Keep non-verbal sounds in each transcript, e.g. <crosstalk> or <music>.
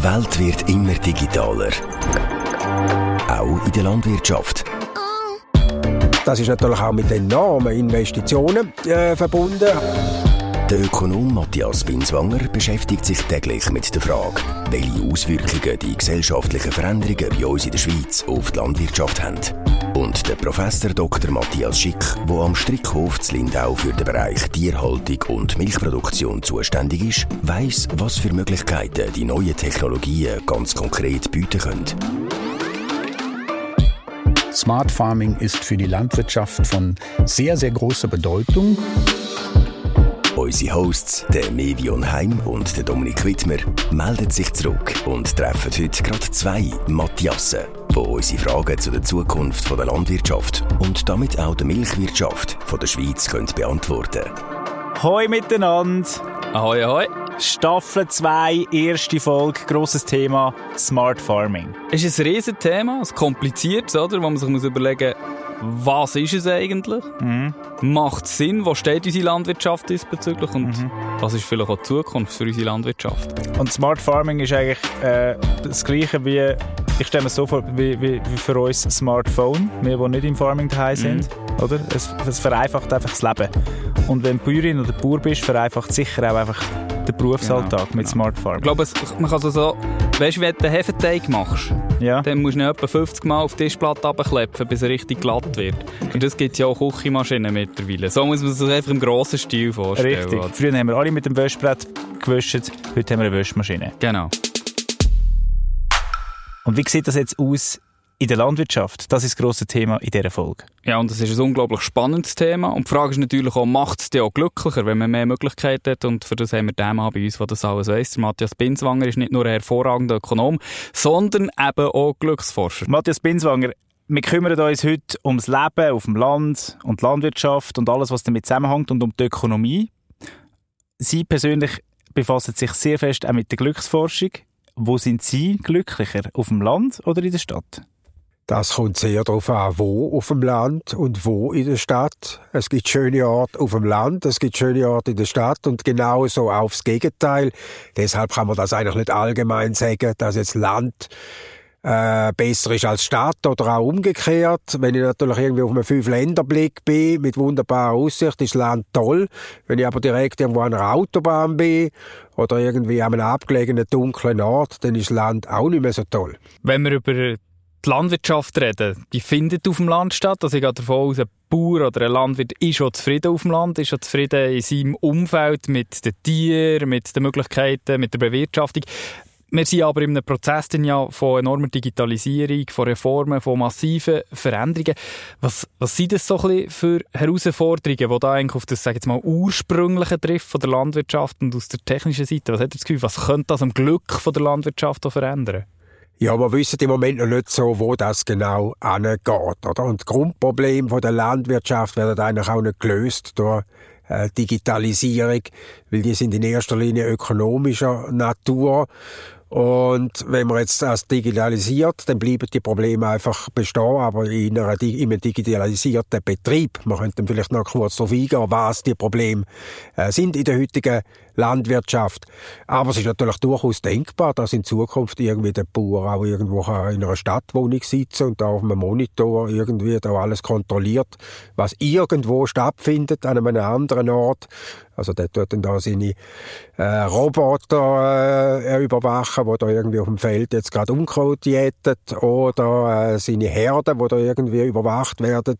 Die Welt wird immer digitaler. Auch in der Landwirtschaft. Das ist natürlich auch mit enormen Investitionen äh, verbunden. Der Ökonom Matthias Binswanger beschäftigt sich täglich mit der Frage, welche Auswirkungen die gesellschaftlichen Veränderungen bei uns in der Schweiz auf die Landwirtschaft haben. Und der Professor Dr. Matthias Schick, der am Strickhof zu Lindau für den Bereich Tierhaltung und Milchproduktion zuständig ist, weiss, was für Möglichkeiten die neuen Technologien ganz konkret bieten können. Smart Farming ist für die Landwirtschaft von sehr, sehr großer Bedeutung. Unsere Hosts, der Mevion Heim und der Dominik Wittmer, melden sich zurück und treffen heute gerade zwei Matthiasen, die unsere Fragen zu der Zukunft der Landwirtschaft und damit auch der Milchwirtschaft der Schweiz können beantworten können. Hoi miteinander! Ahoi, ahoi! Staffel 2, erste Folge, grosses Thema Smart Farming. Es ist ein Riesenthema, ein kompliziertes, oder? wo man sich muss überlegen muss, was ist es eigentlich? Mhm. Macht es Sinn? Wo steht unsere Landwirtschaft diesbezüglich? Und mhm. was ist vielleicht auch die Zukunft für unsere Landwirtschaft? Und Smart Farming ist eigentlich äh, das Gleiche wie, ich stelle mir so vor, wie, wie, wie, für uns Smartphone, wir, die nicht im Farming daheim sind. Mhm. Oder? Es, es vereinfacht einfach das Leben. Und wenn du Bäuerin oder Bauer bist, vereinfacht sicher auch einfach den Berufsalltag genau. mit Smart Farming. Ich glaube, man kann so, so weißt du, wenn du einen Hefeteig machst, ja. dann musst du ihn etwa 50 Mal auf die Tischplatte abklepfen, bis er richtig glatt wird. Und das gibt es ja auch Küchenmaschinen mittlerweile. So muss man sich einfach im grossen Stil vorstellen. Richtig. Oder? Früher haben wir alle mit dem Wäschbrett gewischt, heute haben wir eine Wäschmaschine. Genau. Und wie sieht das jetzt aus in der Landwirtschaft. Das ist das grosse Thema in dieser Folge. Ja, und das ist ein unglaublich spannendes Thema. Und die Frage ist natürlich auch, macht es dich auch glücklicher, wenn man mehr Möglichkeiten hat? Und für das haben wir den Mann bei uns, der das alles weiss. Matthias Binswanger ist nicht nur ein hervorragender Ökonom, sondern eben auch Glücksforscher. Matthias Binswanger, wir kümmern uns heute ums Leben auf dem Land und die Landwirtschaft und alles, was damit zusammenhängt und um die Ökonomie. Sie persönlich befassen sich sehr fest auch mit der Glücksforschung. Wo sind Sie glücklicher? Auf dem Land oder in der Stadt? Das kommt sehr darauf an, wo auf dem Land und wo in der Stadt. Es gibt schöne Orte auf dem Land, es gibt schöne Orte in der Stadt und genauso aufs Gegenteil. Deshalb kann man das eigentlich nicht allgemein sagen, dass jetzt Land äh, besser ist als Stadt oder auch umgekehrt. Wenn ich natürlich irgendwie auf einem Fünf-Länder-Blick bin, mit wunderbarer Aussicht, ist Land toll. Wenn ich aber direkt irgendwo an einer Autobahn bin oder irgendwie an einem abgelegenen dunklen Ort, dann ist Land auch nicht mehr so toll. Wenn wir über die Landwirtschaft reden, die findet auf dem Land statt. Also ich gehe davon aus, ein Bauer oder ein Landwirt ist schon zufrieden auf dem Land, ist schon zufrieden in seinem Umfeld mit den Tieren, mit den Möglichkeiten, mit der Bewirtschaftung. Wir sind aber in einem Prozess ja von enormer Digitalisierung, von Reformen, von massiven Veränderungen. Was, was sind das so ein bisschen für Herausforderungen, die da eigentlich auf das, sag jetzt mal, ursprüngliche trifft von der Landwirtschaft und aus der technischen Seite? Was hat das Gefühl, was könnte das am Glück von der Landwirtschaft verändern? Ja, wir wissen im Moment noch nicht so, wo das genau angeht, oder? Und Grundprobleme der Landwirtschaft werden eigentlich auch nicht gelöst durch äh, Digitalisierung, weil die sind in erster Linie ökonomischer Natur und wenn man jetzt das digitalisiert, dann bleiben die Probleme einfach bestehen, aber in, einer, in einem digitalisierten Betrieb. Man könnte vielleicht noch kurz darauf eingehen, was die Probleme äh, sind in der heutigen Landwirtschaft. Aber es ist natürlich durchaus denkbar, dass in Zukunft irgendwie der Bauer auch irgendwo in einer Stadtwohnung sitzt und da auf einem Monitor irgendwie da alles kontrolliert, was irgendwo stattfindet an einem anderen Ort. Also der tut dann da seine äh, Roboter äh, überwachen, wo da irgendwie auf dem Feld jetzt gerade Unkraut jätet oder äh, seine Herden, wo da irgendwie überwacht werden.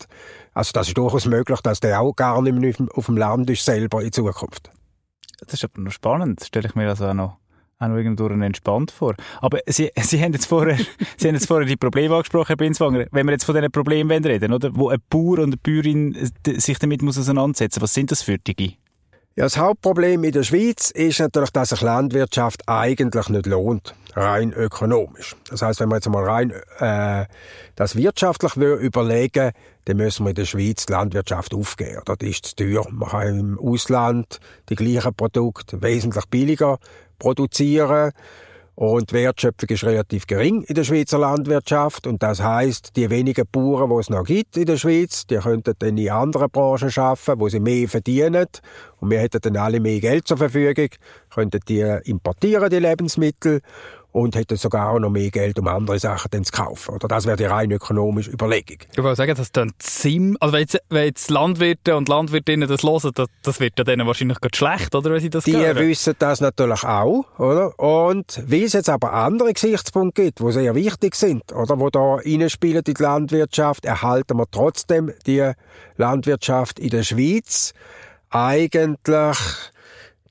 Also das ist durchaus möglich, dass der auch gar nicht mehr auf dem Land ist selber in Zukunft. Das ist aber noch spannend. Das stelle ich mir also auch noch, auch noch irgendwo entspannt vor. Aber Sie, Sie, haben jetzt vorher, <laughs> Sie haben jetzt vorher die Probleme angesprochen, Herr Binswanger. Wenn wir jetzt von diesen Problemen reden, oder? Wo ein Bauer und eine Bäuerin sich damit muss auseinandersetzen was sind das für Dinge? Ja, das Hauptproblem in der Schweiz ist natürlich, dass sich Landwirtschaft eigentlich nicht lohnt, rein ökonomisch. Das heißt, wenn man jetzt mal rein äh, das wirtschaftlich überlegen dann müssen wir in der Schweiz die Landwirtschaft aufgeben. Das ist zu teuer. Man kann im Ausland die gleichen Produkte wesentlich billiger produzieren und die Wertschöpfung ist relativ gering in der Schweizer Landwirtschaft. Und das heißt, die wenigen Bauern, die es noch gibt in der Schweiz, die könnten dann in anderen Branchen arbeiten, wo sie mehr verdienen. Und wir hätten dann alle mehr Geld zur Verfügung, könnten die importieren, die Lebensmittel. Und hätten sogar auch noch mehr Geld, um andere Sachen dann zu kaufen. Oder das wäre die rein ökonomische Überlegung. Ich würde sagen, das dann Sim, also wenn jetzt, wenn jetzt Landwirte und Landwirtinnen das hören, das, das wird ja denen wahrscheinlich gerade schlecht, oder, wenn sie das Die hören? wissen das natürlich auch, oder? Und wie es jetzt aber andere Gesichtspunkte gibt, die sehr wichtig sind, oder, wo da reinspielen in die Landwirtschaft, erhalten wir trotzdem die Landwirtschaft in der Schweiz eigentlich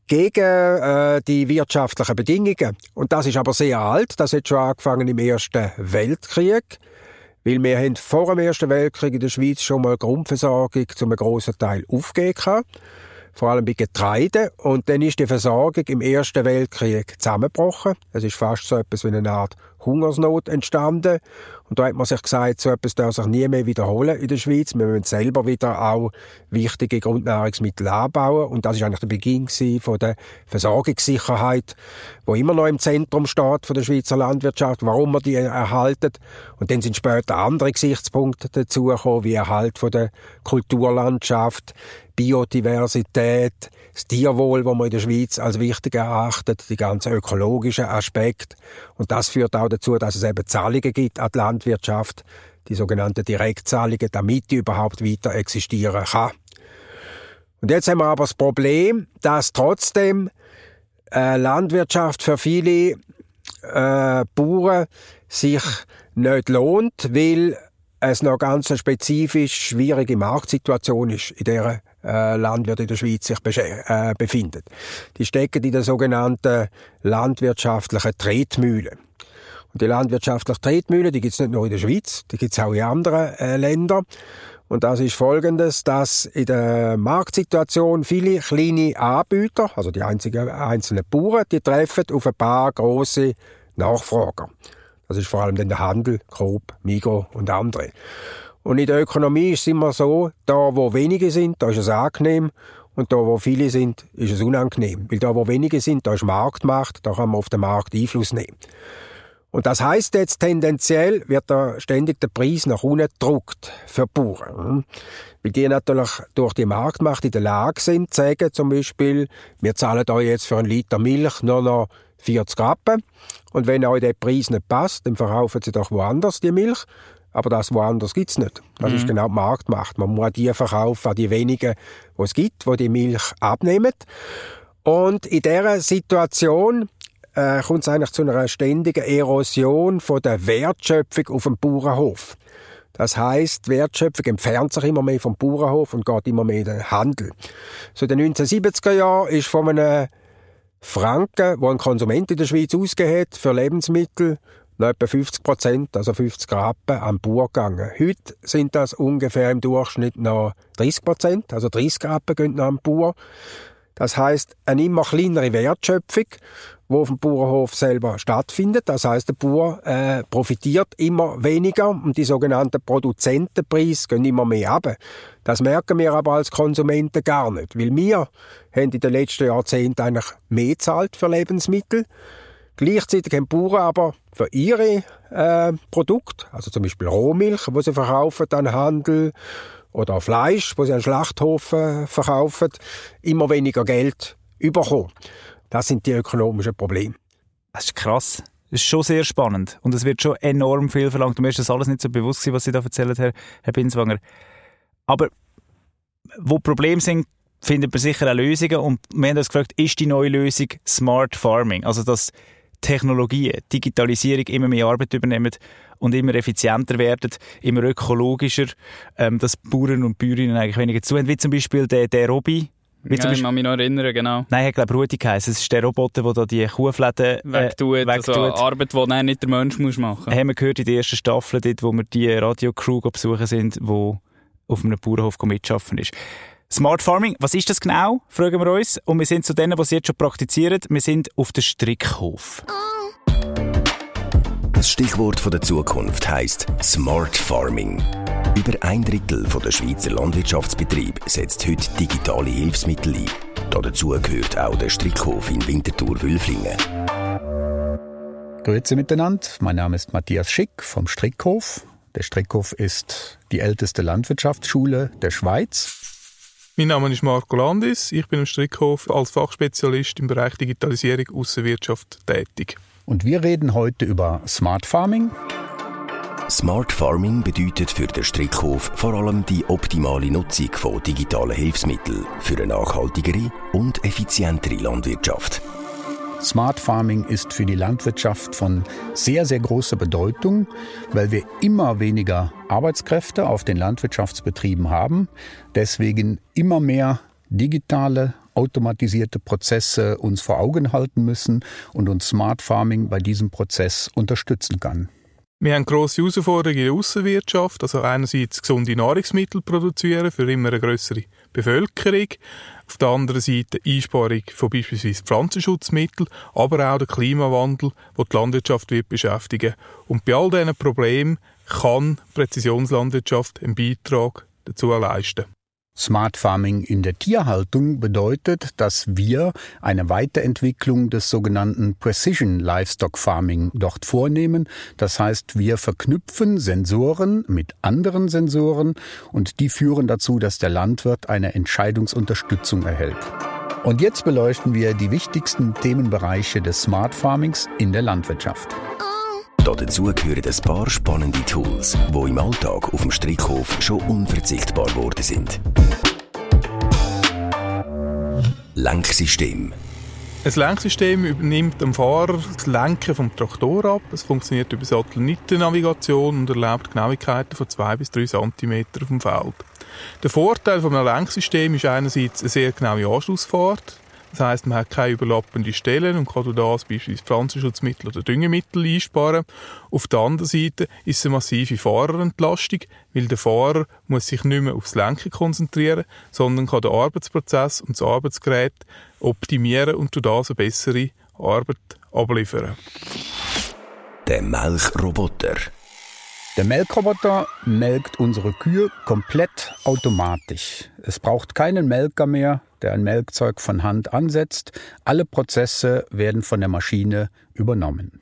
gegen äh, die wirtschaftlichen Bedingungen. Und das ist aber sehr alt. Das hat schon angefangen im Ersten Weltkrieg. Weil wir haben vor dem Ersten Weltkrieg in der Schweiz schon mal Grundversorgung zu einem grossen Teil aufgegeben vor allem bei Getreide. Und dann ist die Versorgung im Ersten Weltkrieg zusammengebrochen. Es ist fast so etwas wie eine Art Hungersnot entstanden. Und da hat man sich gesagt, so etwas darf sich nie mehr wiederholen in der Schweiz. Wir müssen selber wieder auch wichtige Grundnahrungsmittel anbauen. Und das ist eigentlich der Beginn von der Versorgungssicherheit, wo immer noch im Zentrum steht von der Schweizer Landwirtschaft, warum wir die erhalten. Und dann sind später andere Gesichtspunkte dazugekommen, wie Erhalt von der Kulturlandschaft, Biodiversität, das Tierwohl, wo man in der Schweiz als wichtig erachtet, die ganzen ökologischen Aspekte. Und das führt auch dazu, dass es eben Zahlungen gibt an die Landwirtschaft, die sogenannten Direktzahlungen, damit die überhaupt weiter existieren kann. Und jetzt haben wir aber das Problem, dass trotzdem äh, Landwirtschaft für viele äh, Bauern sich nicht lohnt, weil es noch ganz eine spezifisch schwierige Marktsituation ist, in der äh, Landwirte in der Schweiz sich äh, befinden. Die stecken in der sogenannten landwirtschaftlichen Tretmühle. Und die landwirtschaftlichen Tretmühle, die gibt es nicht nur in der Schweiz, die gibt es auch in anderen äh, Ländern. Und das ist folgendes, dass in der Marktsituation viele kleine Anbieter, also die einzigen, einzelnen Bauern, die treffen auf ein paar große Nachfrager. Das ist vor allem dann der Handel, Coop, Migros und andere. Und in der Ökonomie ist es immer so, da wo wenige sind, da ist es angenehm und da wo viele sind, ist es unangenehm. Weil da wo wenige sind, da ist Marktmacht, da kann man auf den Markt Einfluss nehmen. Und das heißt jetzt tendenziell wird da ständig der Preis nach unten gedruckt für Bauern. Hm? Weil die natürlich durch die Marktmacht in der Lage sind, zu sagen zum Beispiel, wir zahlen euch jetzt für einen Liter Milch nur noch 40 Rappen. Und wenn euch der Preis nicht passt, dann verkaufen sie doch woanders die Milch. Aber das woanders gibt's nicht. Das mhm. ist genau die Marktmacht. Man muss die verkaufen an die wenigen, die es gibt, die die Milch abnehmen. Und in dieser Situation äh, kommt es eigentlich zu einer ständigen Erosion von der Wertschöpfung auf dem Bauernhof. Das heißt, Wertschöpfung entfernt sich immer mehr vom Bauernhof und geht immer mehr in den Handel. So in den 1970er Jahren ist von einem Franken, wo ein Konsument in der Schweiz ausgegeben für Lebensmittel, noch etwa 50 Prozent, also 50 Rappen, am Bauer gegangen. Heute sind das ungefähr im Durchschnitt noch 30 Prozent, also 30 Rappen gehen noch am Bauer. Das heißt, eine immer kleinere Wertschöpfung, die auf dem Bauernhof selber stattfindet. Das heißt, der Bauer äh, profitiert immer weniger und die sogenannten Produzentenpreise gehen immer mehr ab. Das merken wir aber als Konsumenten gar nicht, weil wir haben in den letzten Jahrzehnten eigentlich mehr zahlt für Lebensmittel. Gleichzeitig haben Bauern aber für ihre äh, Produkte, also zum Beispiel Rohmilch, die sie verkaufen an Handel, oder Fleisch, das sie an Schlachthof äh, verkaufen, immer weniger Geld überkommen. Das sind die ökonomischen Probleme. Das ist krass. Das ist schon sehr spannend. Und es wird schon enorm viel verlangt. Mir ist das alles nicht so bewusst gewesen, was Sie da erzählen, Herr, Herr Binswanger. Aber wo Probleme sind, findet man sicher auch Lösungen. Und wir haben uns gefragt, ist die neue Lösung Smart Farming? Also, dass Technologien, Digitalisierung immer mehr Arbeit übernehmen und immer effizienter werden, immer ökologischer, ähm, dass Bauern und Bäuerinnen eigentlich weniger zu haben. Wie zum Beispiel der, der Robby, wie ja, ich kann mich noch erinnern, genau. Nein, ich glaube Rudi geheißen. Es ist der Roboter, der da die Kuhfläden äh, wegtut. wegtut. Also Arbeit, die nicht der Mensch muss machen muss. Haben wir gehört in der ersten Staffel, dort, wo wir die Radiocrew besuchen sind, die auf einem Bauernhof mitschaffen ist. Smart Farming, was ist das genau, fragen wir uns. Und wir sind zu denen, die es jetzt schon praktizieren. Wir sind auf dem Strickhof. Das Stichwort der Zukunft heißt Smart Farming. Über ein Drittel der Schweizer Landwirtschaftsbetriebe setzt heute digitale Hilfsmittel ein. Dazu gehört auch der Strickhof in Winterthur-Wülflingen. Grüezi miteinander. Mein Name ist Matthias Schick vom Strickhof. Der Strickhof ist die älteste Landwirtschaftsschule der Schweiz. Mein Name ist Marco Landis. Ich bin im Strickhof als Fachspezialist im Bereich Digitalisierung Aussenwirtschaft tätig. Und wir reden heute über Smart Farming. Smart Farming bedeutet für den Strickhof vor allem die optimale Nutzung von digitalen Hilfsmitteln für eine nachhaltigere und effizientere Landwirtschaft. Smart Farming ist für die Landwirtschaft von sehr, sehr großer Bedeutung, weil wir immer weniger Arbeitskräfte auf den Landwirtschaftsbetrieben haben, deswegen immer mehr digitale, automatisierte Prozesse uns vor Augen halten müssen und uns Smart Farming bei diesem Prozess unterstützen kann. Wir haben grosse Herausforderungen in der Aussenwirtschaft, also einerseits gesunde Nahrungsmittel produzieren für immer eine größere Bevölkerung, auf der anderen Seite Einsparung von beispielsweise Pflanzenschutzmitteln, aber auch der Klimawandel, der die Landwirtschaft wird beschäftigen. Und bei all diesen Problemen kann Präzisionslandwirtschaft einen Beitrag dazu leisten. Smart Farming in der Tierhaltung bedeutet, dass wir eine Weiterentwicklung des sogenannten Precision Livestock Farming dort vornehmen. Das heißt, wir verknüpfen Sensoren mit anderen Sensoren und die führen dazu, dass der Landwirt eine Entscheidungsunterstützung erhält. Und jetzt beleuchten wir die wichtigsten Themenbereiche des Smart Farmings in der Landwirtschaft. Dazu gehören ein paar spannende Tools, die im Alltag auf dem Strickhof schon unverzichtbar geworden sind. Lenksystem. Ein Lenksystem übernimmt dem Fahrer das Lenken vom Traktor ab. Es funktioniert über Satellitennavigation und erlaubt Genauigkeiten von 2 bis 3 cm auf dem Feld. Der Vorteil von einem Lenksystem ist einerseits eine sehr genaue Anschlussfahrt. Das heisst, man hat keine überlappenden Stellen und kann das beispielsweise Pflanzenschutzmittel oder Düngemittel einsparen. Auf der anderen Seite ist es eine massive Fahrerentlastung, weil der Fahrer muss sich nicht mehr aufs Lenken konzentrieren, sondern kann den Arbeitsprozess und das Arbeitsgerät optimieren und durch das eine bessere Arbeit abliefern. Der Melkroboter. Der Melkroboter melkt unsere Kühe komplett automatisch. Es braucht keinen Melker mehr, der ein Melkzeug von Hand ansetzt. Alle Prozesse werden von der Maschine übernommen.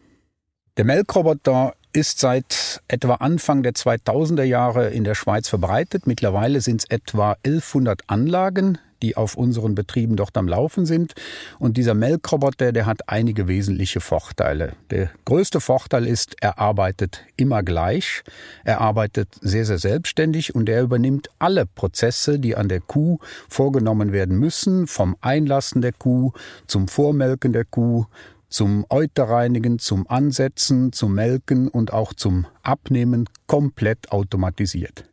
Der Melkroboter ist seit etwa Anfang der 2000er Jahre in der Schweiz verbreitet. Mittlerweile sind es etwa 1100 Anlagen, die auf unseren Betrieben dort am Laufen sind. Und dieser Melkroboter, der hat einige wesentliche Vorteile. Der größte Vorteil ist, er arbeitet immer gleich. Er arbeitet sehr, sehr selbstständig und er übernimmt alle Prozesse, die an der Kuh vorgenommen werden müssen, vom Einlassen der Kuh zum Vormelken der Kuh, zum Euterreinigen, zum Ansetzen, zum Melken und auch zum Abnehmen komplett automatisiert.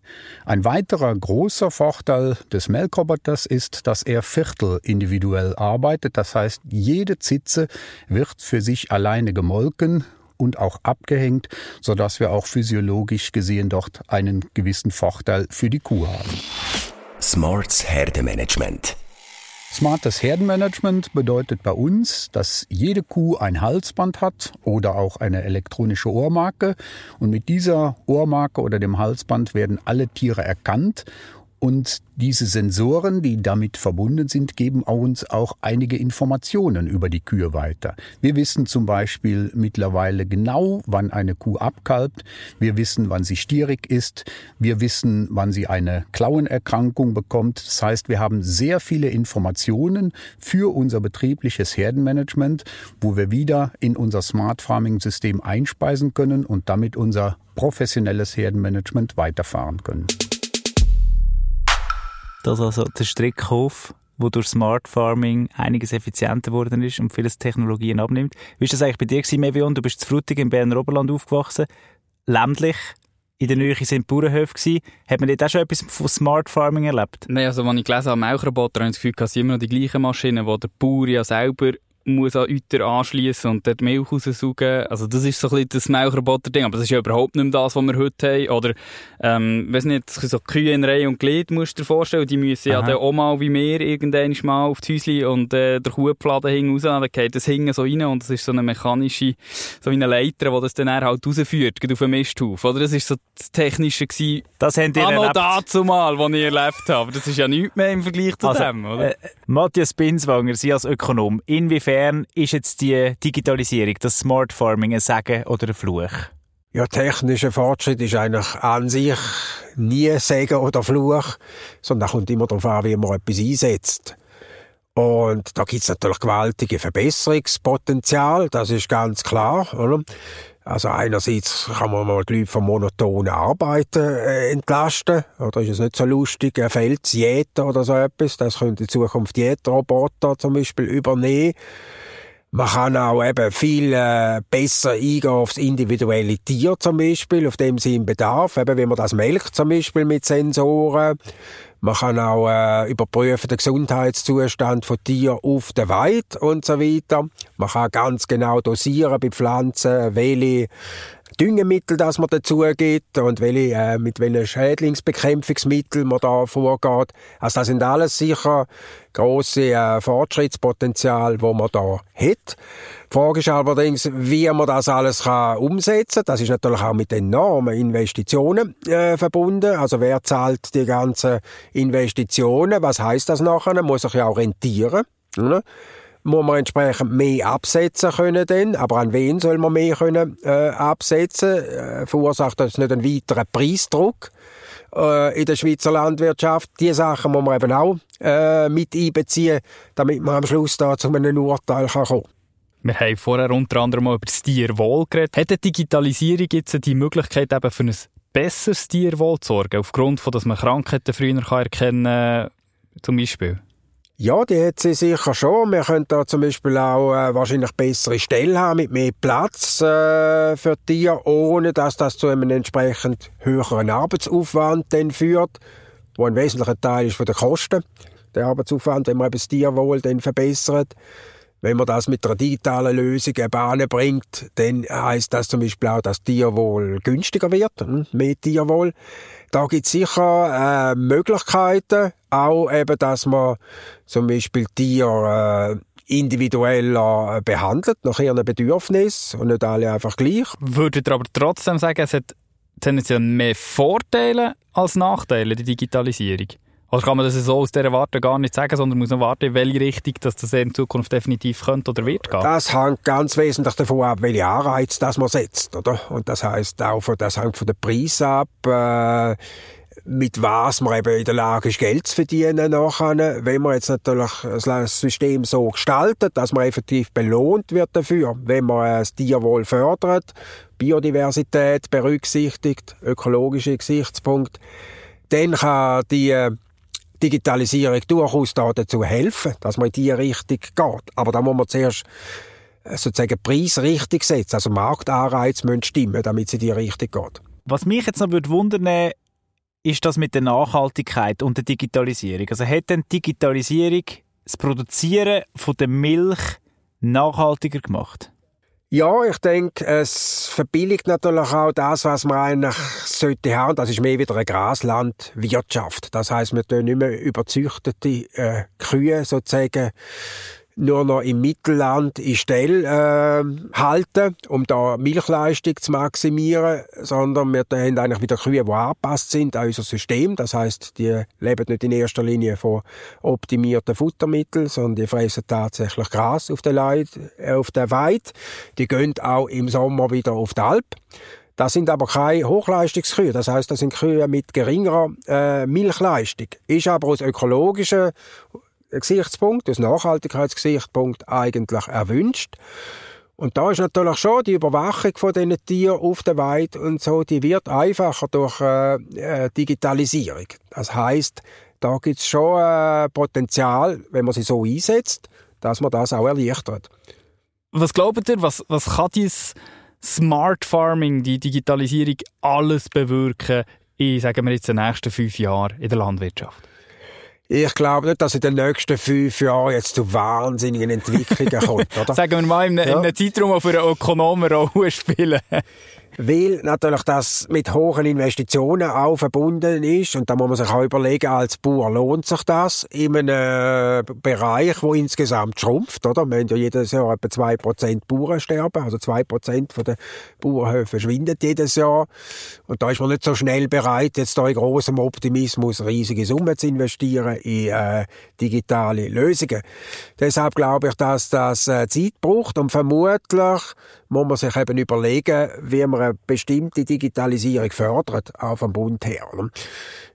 Ein weiterer großer Vorteil des Melkroboters ist, dass er viertelindividuell arbeitet. Das heißt, jede Zitze wird für sich alleine gemolken und auch abgehängt, sodass wir auch physiologisch gesehen dort einen gewissen Vorteil für die Kuh haben. Smarts Herdemanagement. Smartes Herdenmanagement bedeutet bei uns, dass jede Kuh ein Halsband hat oder auch eine elektronische Ohrmarke. Und mit dieser Ohrmarke oder dem Halsband werden alle Tiere erkannt und diese Sensoren, die damit verbunden sind, geben uns auch einige Informationen über die Kühe weiter. Wir wissen zum Beispiel mittlerweile genau, wann eine Kuh abkalbt. Wir wissen, wann sie stierig ist. Wir wissen, wann sie eine Klauenerkrankung bekommt. Das heißt, wir haben sehr viele Informationen für unser betriebliches Herdenmanagement, wo wir wieder in unser Smart Farming System einspeisen können und damit unser professionelles Herdenmanagement weiterfahren können dass also der Strickhof, wo durch Smart Farming einiges effizienter geworden ist und vieles Technologien abnimmt. Wie ist das eigentlich bei dir Mevion? Du bist zu Frutig im Berner Oberland aufgewachsen, ländlich. In der Nähe sind Bauernhöfe. Hat man dort auch schon etwas von Smart Farming erlebt? Nein, also als ich gelesen habe, Melkroboter, habe ich das Gefühl, es sind immer noch die gleichen Maschinen, die der Bauer ja selber muss an Euter anschließen und dort Milch raussaugen. Also das ist so ein bisschen das Melkroboter-Ding, aber das ist ja überhaupt nicht mehr das, was wir heute haben. Oder, ähm, weiss nicht, so Kühe in Reihe und Glied musst du dir vorstellen, die müssen Aha. ja dann auch mal wie wir irgendwann mal auf das Häuschen und äh, der Kuhpfladen hing raus, dann geht das Hingen so rein und das ist so eine mechanische, so eine Leiter, die das dann halt rausführt, auf den Misthaufen, oder? Das ist so das Technische gewesen. Das haben die erlebt. dazu mal, was ich erlebt habe. Das ist ja nichts mehr im Vergleich zu also, dem, oder? Äh, Matthias Binswanger, Sie als Ökonom, inwiefern Inwiefern ist jetzt die Digitalisierung, das Smart Farming ein Segen oder ein Fluch? Ja, technischer Fortschritt ist eigentlich an sich nie Segen oder Fluch, sondern kommt immer darauf an, wie man etwas einsetzt. Und da gibt's natürlich gewaltige Verbesserungspotenzial, das ist ganz klar. Oder? Also einerseits kann man mal die Leute vom monotonen Arbeiten äh, entlasten, oder ist es nicht so lustig, ein Feld jäten oder so etwas, das könnte in Zukunft Jäteroboter zum Beispiel übernehmen. Man kann auch eben viel äh, besser eingehen aufs individuelle Tier zum Beispiel, auf dem sie im Bedarf, eben wie man das melkt zum Beispiel mit Sensoren. Man kann auch äh, überprüfen den Gesundheitszustand von Tieren auf der Weide und so weiter. Man kann ganz genau dosieren bei Pflanzen, welche Düngemittel, das man dazu gibt und welche, äh, mit welchen Schädlingsbekämpfungsmitteln man da vorgeht. Also das sind alles sicher große äh, Fortschrittspotenzial, wo man da hat. Die Frage ist allerdings, wie man das alles kann umsetzen kann. Das ist natürlich auch mit enormen Investitionen äh, verbunden. Also wer zahlt die ganzen Investitionen? Was heißt das nachher? Muss sich ja auch rentieren. Ne? muss man entsprechend mehr absetzen können denn, aber an wen soll man mehr können äh, absetzen? Äh, verursacht das nicht einen weiteren Preisdruck äh, in der Schweizer Landwirtschaft? Die Sachen muss man eben auch äh, mit einbeziehen, damit man am Schluss da zu einem Urteil kann kommen wir haben vorher unter anderem mal über das Tierwohl geredet. Hat die Digitalisierung jetzt die Möglichkeit, eben für ein besseres Tierwohl zu sorgen, aufgrund von, dass man Krankheiten früher erkennen kann, zum Beispiel? Ja, die hat sie sicher schon. Wir können da zum Beispiel auch äh, wahrscheinlich bessere Stellen haben mit mehr Platz äh, für Tiere, ohne dass das zu einem entsprechend höheren Arbeitsaufwand dann führt, wo ein wesentlicher Teil ist von den Kosten. Der Arbeitsaufwand, wenn man das Tierwohl dann verbessert. Wenn man das mit einer digitalen Lösung Bahnen bringt, dann heißt das zum Beispiel auch, dass Tierwohl günstiger wird, hm, mehr Tierwohl. Da gibt es sicher äh, Möglichkeiten, auch eben, dass man zum Beispiel Tiere äh, individueller behandelt, nach ihren Bedürfnissen und nicht alle einfach gleich. Würdet ihr aber trotzdem sagen, es hat tendenziell mehr Vorteile als Nachteile, die Digitalisierung? Oder kann man das so aus dieser Warte gar nicht sagen, sondern muss noch warten, welche Richtung dass das in Zukunft definitiv könnte oder wird gehen? Das hängt ganz wesentlich davon ab, welche Anreize das man setzt, oder? Und das heißt auch, von, das hängt von den Preis ab, äh, mit was man eben in der Lage ist, Geld zu verdienen nachher. Wenn man jetzt natürlich das System so gestaltet, dass man effektiv belohnt wird dafür, wenn man das Tierwohl fördert, Biodiversität berücksichtigt, ökologische Gesichtspunkte, dann kann die Digitalisierung durchaus dazu helfen, dass man in diese Richtung geht. Aber da muss man zuerst äh, sozusagen Preis richtig setzen. Also Marktanreize müssen stimmen, damit es in diese Richtung geht. Was mich jetzt noch würde wundern, ist das mit der Nachhaltigkeit und der Digitalisierung. Also hat denn Digitalisierung das Produzieren von der Milch nachhaltiger gemacht? Ja, ich denke, es verbilligt natürlich auch das, was man eigentlich sollte haben. Das ist mehr wieder eine Graslandwirtschaft. Das heißt, wir tun nicht mehr überzüchtete äh, Kühe sozusagen nur noch im Mittelland in Stell äh, halten, um da Milchleistung zu maximieren, sondern wir haben eigentlich wieder Kühe, die angepasst sind an unser System. Das heißt, die leben nicht in erster Linie von optimierten Futtermitteln, sondern die fressen tatsächlich Gras auf der, Leid, äh, auf der Weide. Die gehen auch im Sommer wieder auf die Alp. Das sind aber keine Hochleistungskühe. Das heißt, das sind Kühe mit geringerer äh, Milchleistung. Ist aber aus ökologischen Gesichtspunkt, aus Nachhaltigkeitsgesichtspunkt eigentlich erwünscht. Und da ist natürlich schon die Überwachung von diesen Tieren auf der Weide und so, die wird einfacher durch äh, äh Digitalisierung. Das heißt, da gibt es schon äh, Potenzial, wenn man sie so einsetzt, dass man das auch erleichtert. Was glaubt ihr, was, was kann dieses Smart Farming, die Digitalisierung, alles bewirken in, sagen wir jetzt, den nächsten fünf Jahren in der Landwirtschaft? Ich glaube nicht, dass in den nächsten fünf Jahren jetzt zu wahnsinnigen Entwicklungen kommt, oder? <laughs> Sagen wir mal, in, ja. in einem Zeitraum, der für einen Ökonomen Rolle spielen. Weil natürlich das mit hohen Investitionen auch verbunden ist. Und da muss man sich auch überlegen, als Bauer lohnt sich das in einem Bereich, wo insgesamt schrumpft, oder? Wir haben ja jedes Jahr etwa zwei Prozent Bauern sterben. Also zwei Prozent der Bauernhöfe verschwindet jedes Jahr. Und da ist man nicht so schnell bereit, jetzt da in großem Optimismus riesige Summen zu investieren in äh, digitale Lösungen. Deshalb glaube ich, dass das äh, Zeit braucht und vermutlich muss man sich eben überlegen, wie man eine bestimmte Digitalisierung fördert, auch vom Bund her.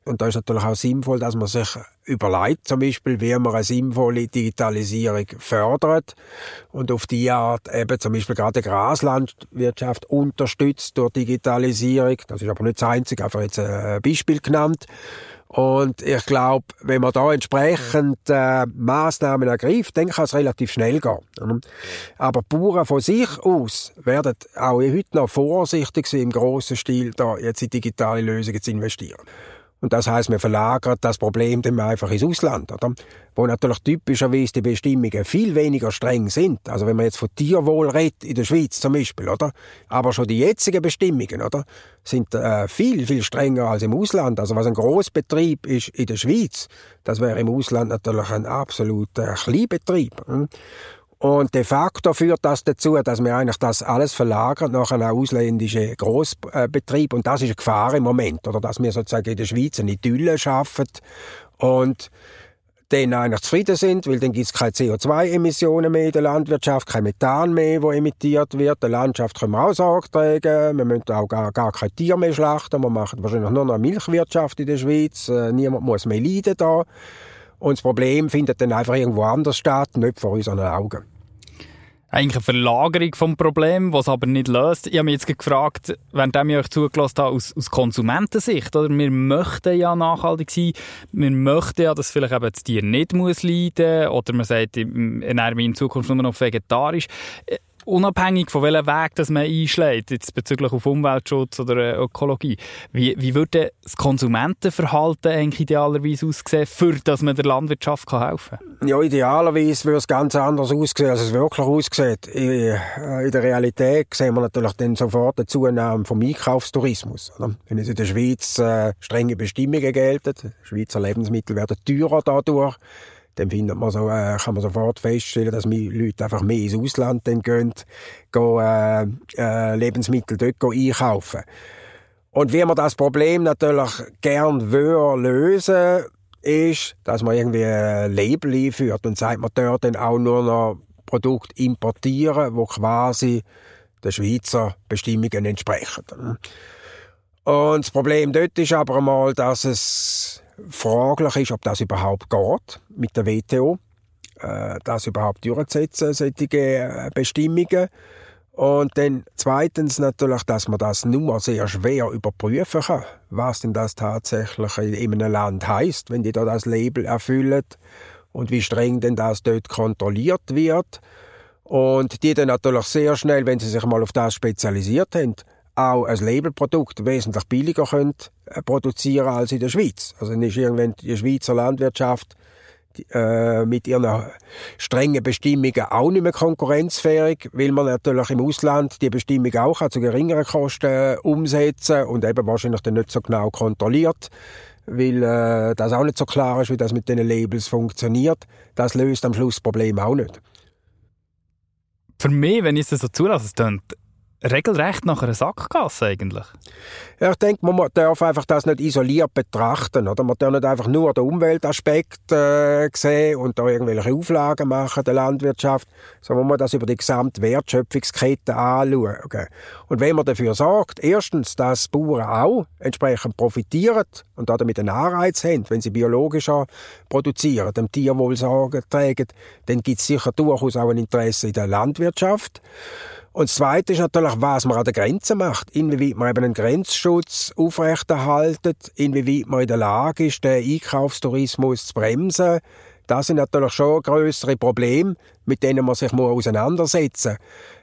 Und da ist natürlich auch sinnvoll, dass man sich überlegt, zum Beispiel, wie man eine sinnvolle Digitalisierung fördert und auf die Art eben zum Beispiel gerade die Graslandwirtschaft unterstützt durch Digitalisierung. Das ist aber nicht das Einzige, einfach jetzt ein Beispiel genannt. Und ich glaube, wenn man da entsprechend äh, Maßnahmen ergreift, dann kann es relativ schnell gehen. Aber Bauern von sich aus werden auch heute noch vorsichtig sein, im grossen Stil da jetzt in digitale Lösungen zu investieren. Und das heißt, wir verlagern das Problem dann einfach ins Ausland, oder? Wo natürlich typischerweise die Bestimmungen viel weniger streng sind. Also wenn man jetzt von Tierwohl redet, in der Schweiz zum Beispiel, oder? Aber schon die jetzigen Bestimmungen, oder? Sind äh, viel, viel strenger als im Ausland. Also was ein Großbetrieb ist in der Schweiz, das wäre im Ausland natürlich ein absoluter Kleinbetrieb. Hm? Und de facto führt das dazu, dass wir eigentlich das alles verlagern nach einem ausländischen Großbetrieb. Und das ist eine Gefahr im Moment, oder? Dass wir sozusagen in der Schweiz eine Idylle schaffen und dann eigentlich zufrieden sind, weil dann gibt es keine CO2-Emissionen mehr in der Landwirtschaft, kein Methan mehr, wo emittiert wird. Der Landschaft können wir auch Sorge tragen. Wir müssen auch gar, gar kein Tier mehr schlachten. Wir machen wahrscheinlich nur noch Milchwirtschaft in der Schweiz. Äh, niemand muss mehr leiden da. Und das Problem findet dann einfach irgendwo anders statt, nicht vor unseren Augen. Eigentlich eine Verlagerung vom Problem, was aber nicht löst. Ich habe mich jetzt gefragt, während ich euch zugelassen habe, aus, aus Konsumentensicht, oder? Wir möchten ja nachhaltig sein. Wir möchten ja, dass vielleicht eben das Tier nicht leiden muss. Oder man sagt, ich ernähre mich in Zukunft nur noch vegetarisch unabhängig von welchem Weg das man einschlägt, jetzt bezüglich auf Umweltschutz oder äh, Ökologie, wie, wie würde das Konsumentenverhalten eigentlich idealerweise aussehen, für dass man der Landwirtschaft kann helfen kann? Ja, idealerweise würde es ganz anders aussehen, als es wirklich aussieht. In, äh, in der Realität sehen wir natürlich dann sofort eine Zunahme vom Einkaufstourismus. Oder? Wenn es in der Schweiz äh, strenge Bestimmungen gelten, Schweizer Lebensmittel werden teurer dadurch, dann findet man so, äh, kann man sofort feststellen, dass Leute einfach mehr ins Ausland dann gehen, gehen äh, äh, Lebensmittel dort einkaufen. Und wie man das Problem natürlich gern will lösen, ist, dass man irgendwie ein Label einführt und sagt, man dort dann auch nur noch Produkte importieren, wo quasi den Schweizer Bestimmungen entsprechen. Und das Problem dort ist aber einmal, dass es fraglich ist, ob das überhaupt geht mit der WTO, äh, das überhaupt durchzusetzen, solche äh, Bestimmungen. Und dann zweitens natürlich, dass man das nur sehr schwer überprüfen kann, was denn das tatsächlich in einem Land heißt, wenn die da das Label erfüllen und wie streng denn das dort kontrolliert wird. Und die dann natürlich sehr schnell, wenn sie sich mal auf das spezialisiert haben, auch ein Labelprodukt wesentlich billiger können äh, produzieren als in der Schweiz. Also ist irgendwann die Schweizer Landwirtschaft äh, mit ihren strengen Bestimmungen auch nicht mehr konkurrenzfähig, weil man natürlich im Ausland die Bestimmung auch zu geringeren Kosten umsetzen und eben wahrscheinlich dann nicht so genau kontrolliert, weil äh, das auch nicht so klar ist, wie das mit den Labels funktioniert. Das löst am Schluss das Problem auch nicht. Für mich, wenn ich es so zulasse, es regelrecht nach einer Sackgasse eigentlich. Ja, ich denke, man darf einfach das nicht isoliert betrachten. Oder? Man darf nicht einfach nur den Umweltaspekt äh, sehen und da irgendwelche Auflagen machen der Landwirtschaft, sondern man muss das über die gesamte Wertschöpfungskette anschauen. Und wenn man dafür sorgt, erstens, dass Bauern auch entsprechend profitieren und damit einen Anreiz haben, wenn sie biologischer produzieren, dem Tierwohl Sorge tragen, dann gibt es sicher durchaus auch ein Interesse in der Landwirtschaft. Und das Zweite ist natürlich, was man an der Grenze macht. Inwieweit man eben einen Grenzschutz aufrechterhaltet, inwieweit man in der Lage ist, den Einkaufstourismus zu bremsen. Das sind natürlich schon größere Probleme, mit denen man sich auseinandersetzen muss.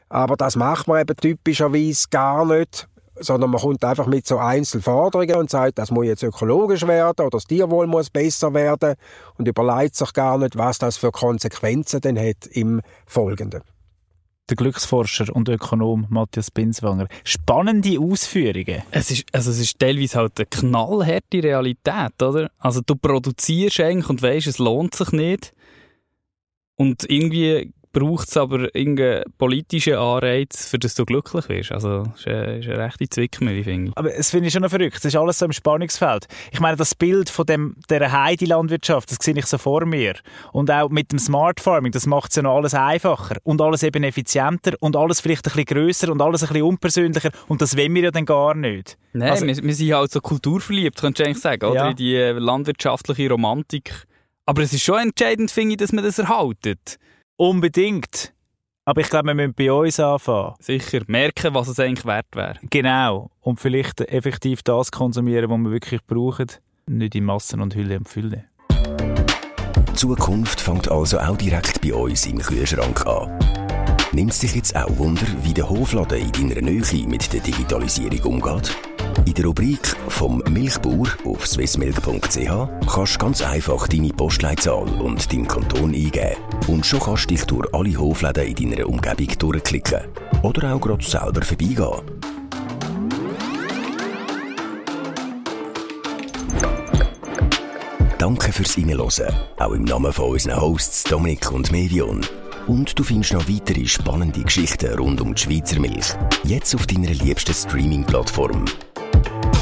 Aber das macht man eben typischerweise gar nicht, sondern man kommt einfach mit so Einzelforderungen und sagt, das muss jetzt ökologisch werden oder das Tierwohl muss besser werden und überlegt sich gar nicht, was das für Konsequenzen denn hat im Folgenden der Glücksforscher und Ökonom Matthias Binswanger. Spannende Ausführungen. Es ist, also es ist teilweise halt eine knallharte Realität, oder? Also du produzierst eigentlich und weißt, es lohnt sich nicht. Und irgendwie braucht es aber irgendeinen politischen Anreiz, für das du glücklich wirst. Also, das ist eine, ist eine rechte Zwickmühle, finde ich. Aber es finde ich schon noch verrückt. Das ist alles so im Spannungsfeld. Ich meine, das Bild von dem, dieser Heidi-Landwirtschaft, das sehe ich so vor mir. Und auch mit dem Smart Farming, das macht es ja noch alles einfacher. Und alles eben effizienter und alles vielleicht ein bisschen grösser und alles ein bisschen unpersönlicher. Und das wollen wir ja dann gar nicht. Nein, also, wir, wir, sind halt so kulturverliebt, könntest du eigentlich sagen, oder? Ja. In die äh, landwirtschaftliche Romantik. Aber es ist schon entscheidend, finde ich, dass man das erhaltet. Unbedingt. Aber ich glaube, wir müssen bei uns anfangen. Sicher, merken, was es eigentlich wert wäre. Genau. Und vielleicht effektiv das konsumieren, was wir wirklich brauchen. Nicht in Massen und Hülle und Fülle. Die Zukunft fängt also auch direkt bei uns im Kühlschrank an. Nimmt es dich jetzt auch Wunder, wie der Hofladen in deiner Nähe mit der Digitalisierung umgeht? In der Rubrik «Vom Milchbauer» auf swissmilk.ch kannst du ganz einfach deine Postleitzahl und deinen Kanton eingeben. Und schon kannst du dich durch alle Hofläden in deiner Umgebung durchklicken. Oder auch gerade selber vorbeigehen. Danke fürs Reinhören, auch im Namen von unseren Hosts Dominik und Mevion. Und du findest noch weitere spannende Geschichten rund um die Schweizer Milch. Jetzt auf deiner liebsten Streaming-Plattform. you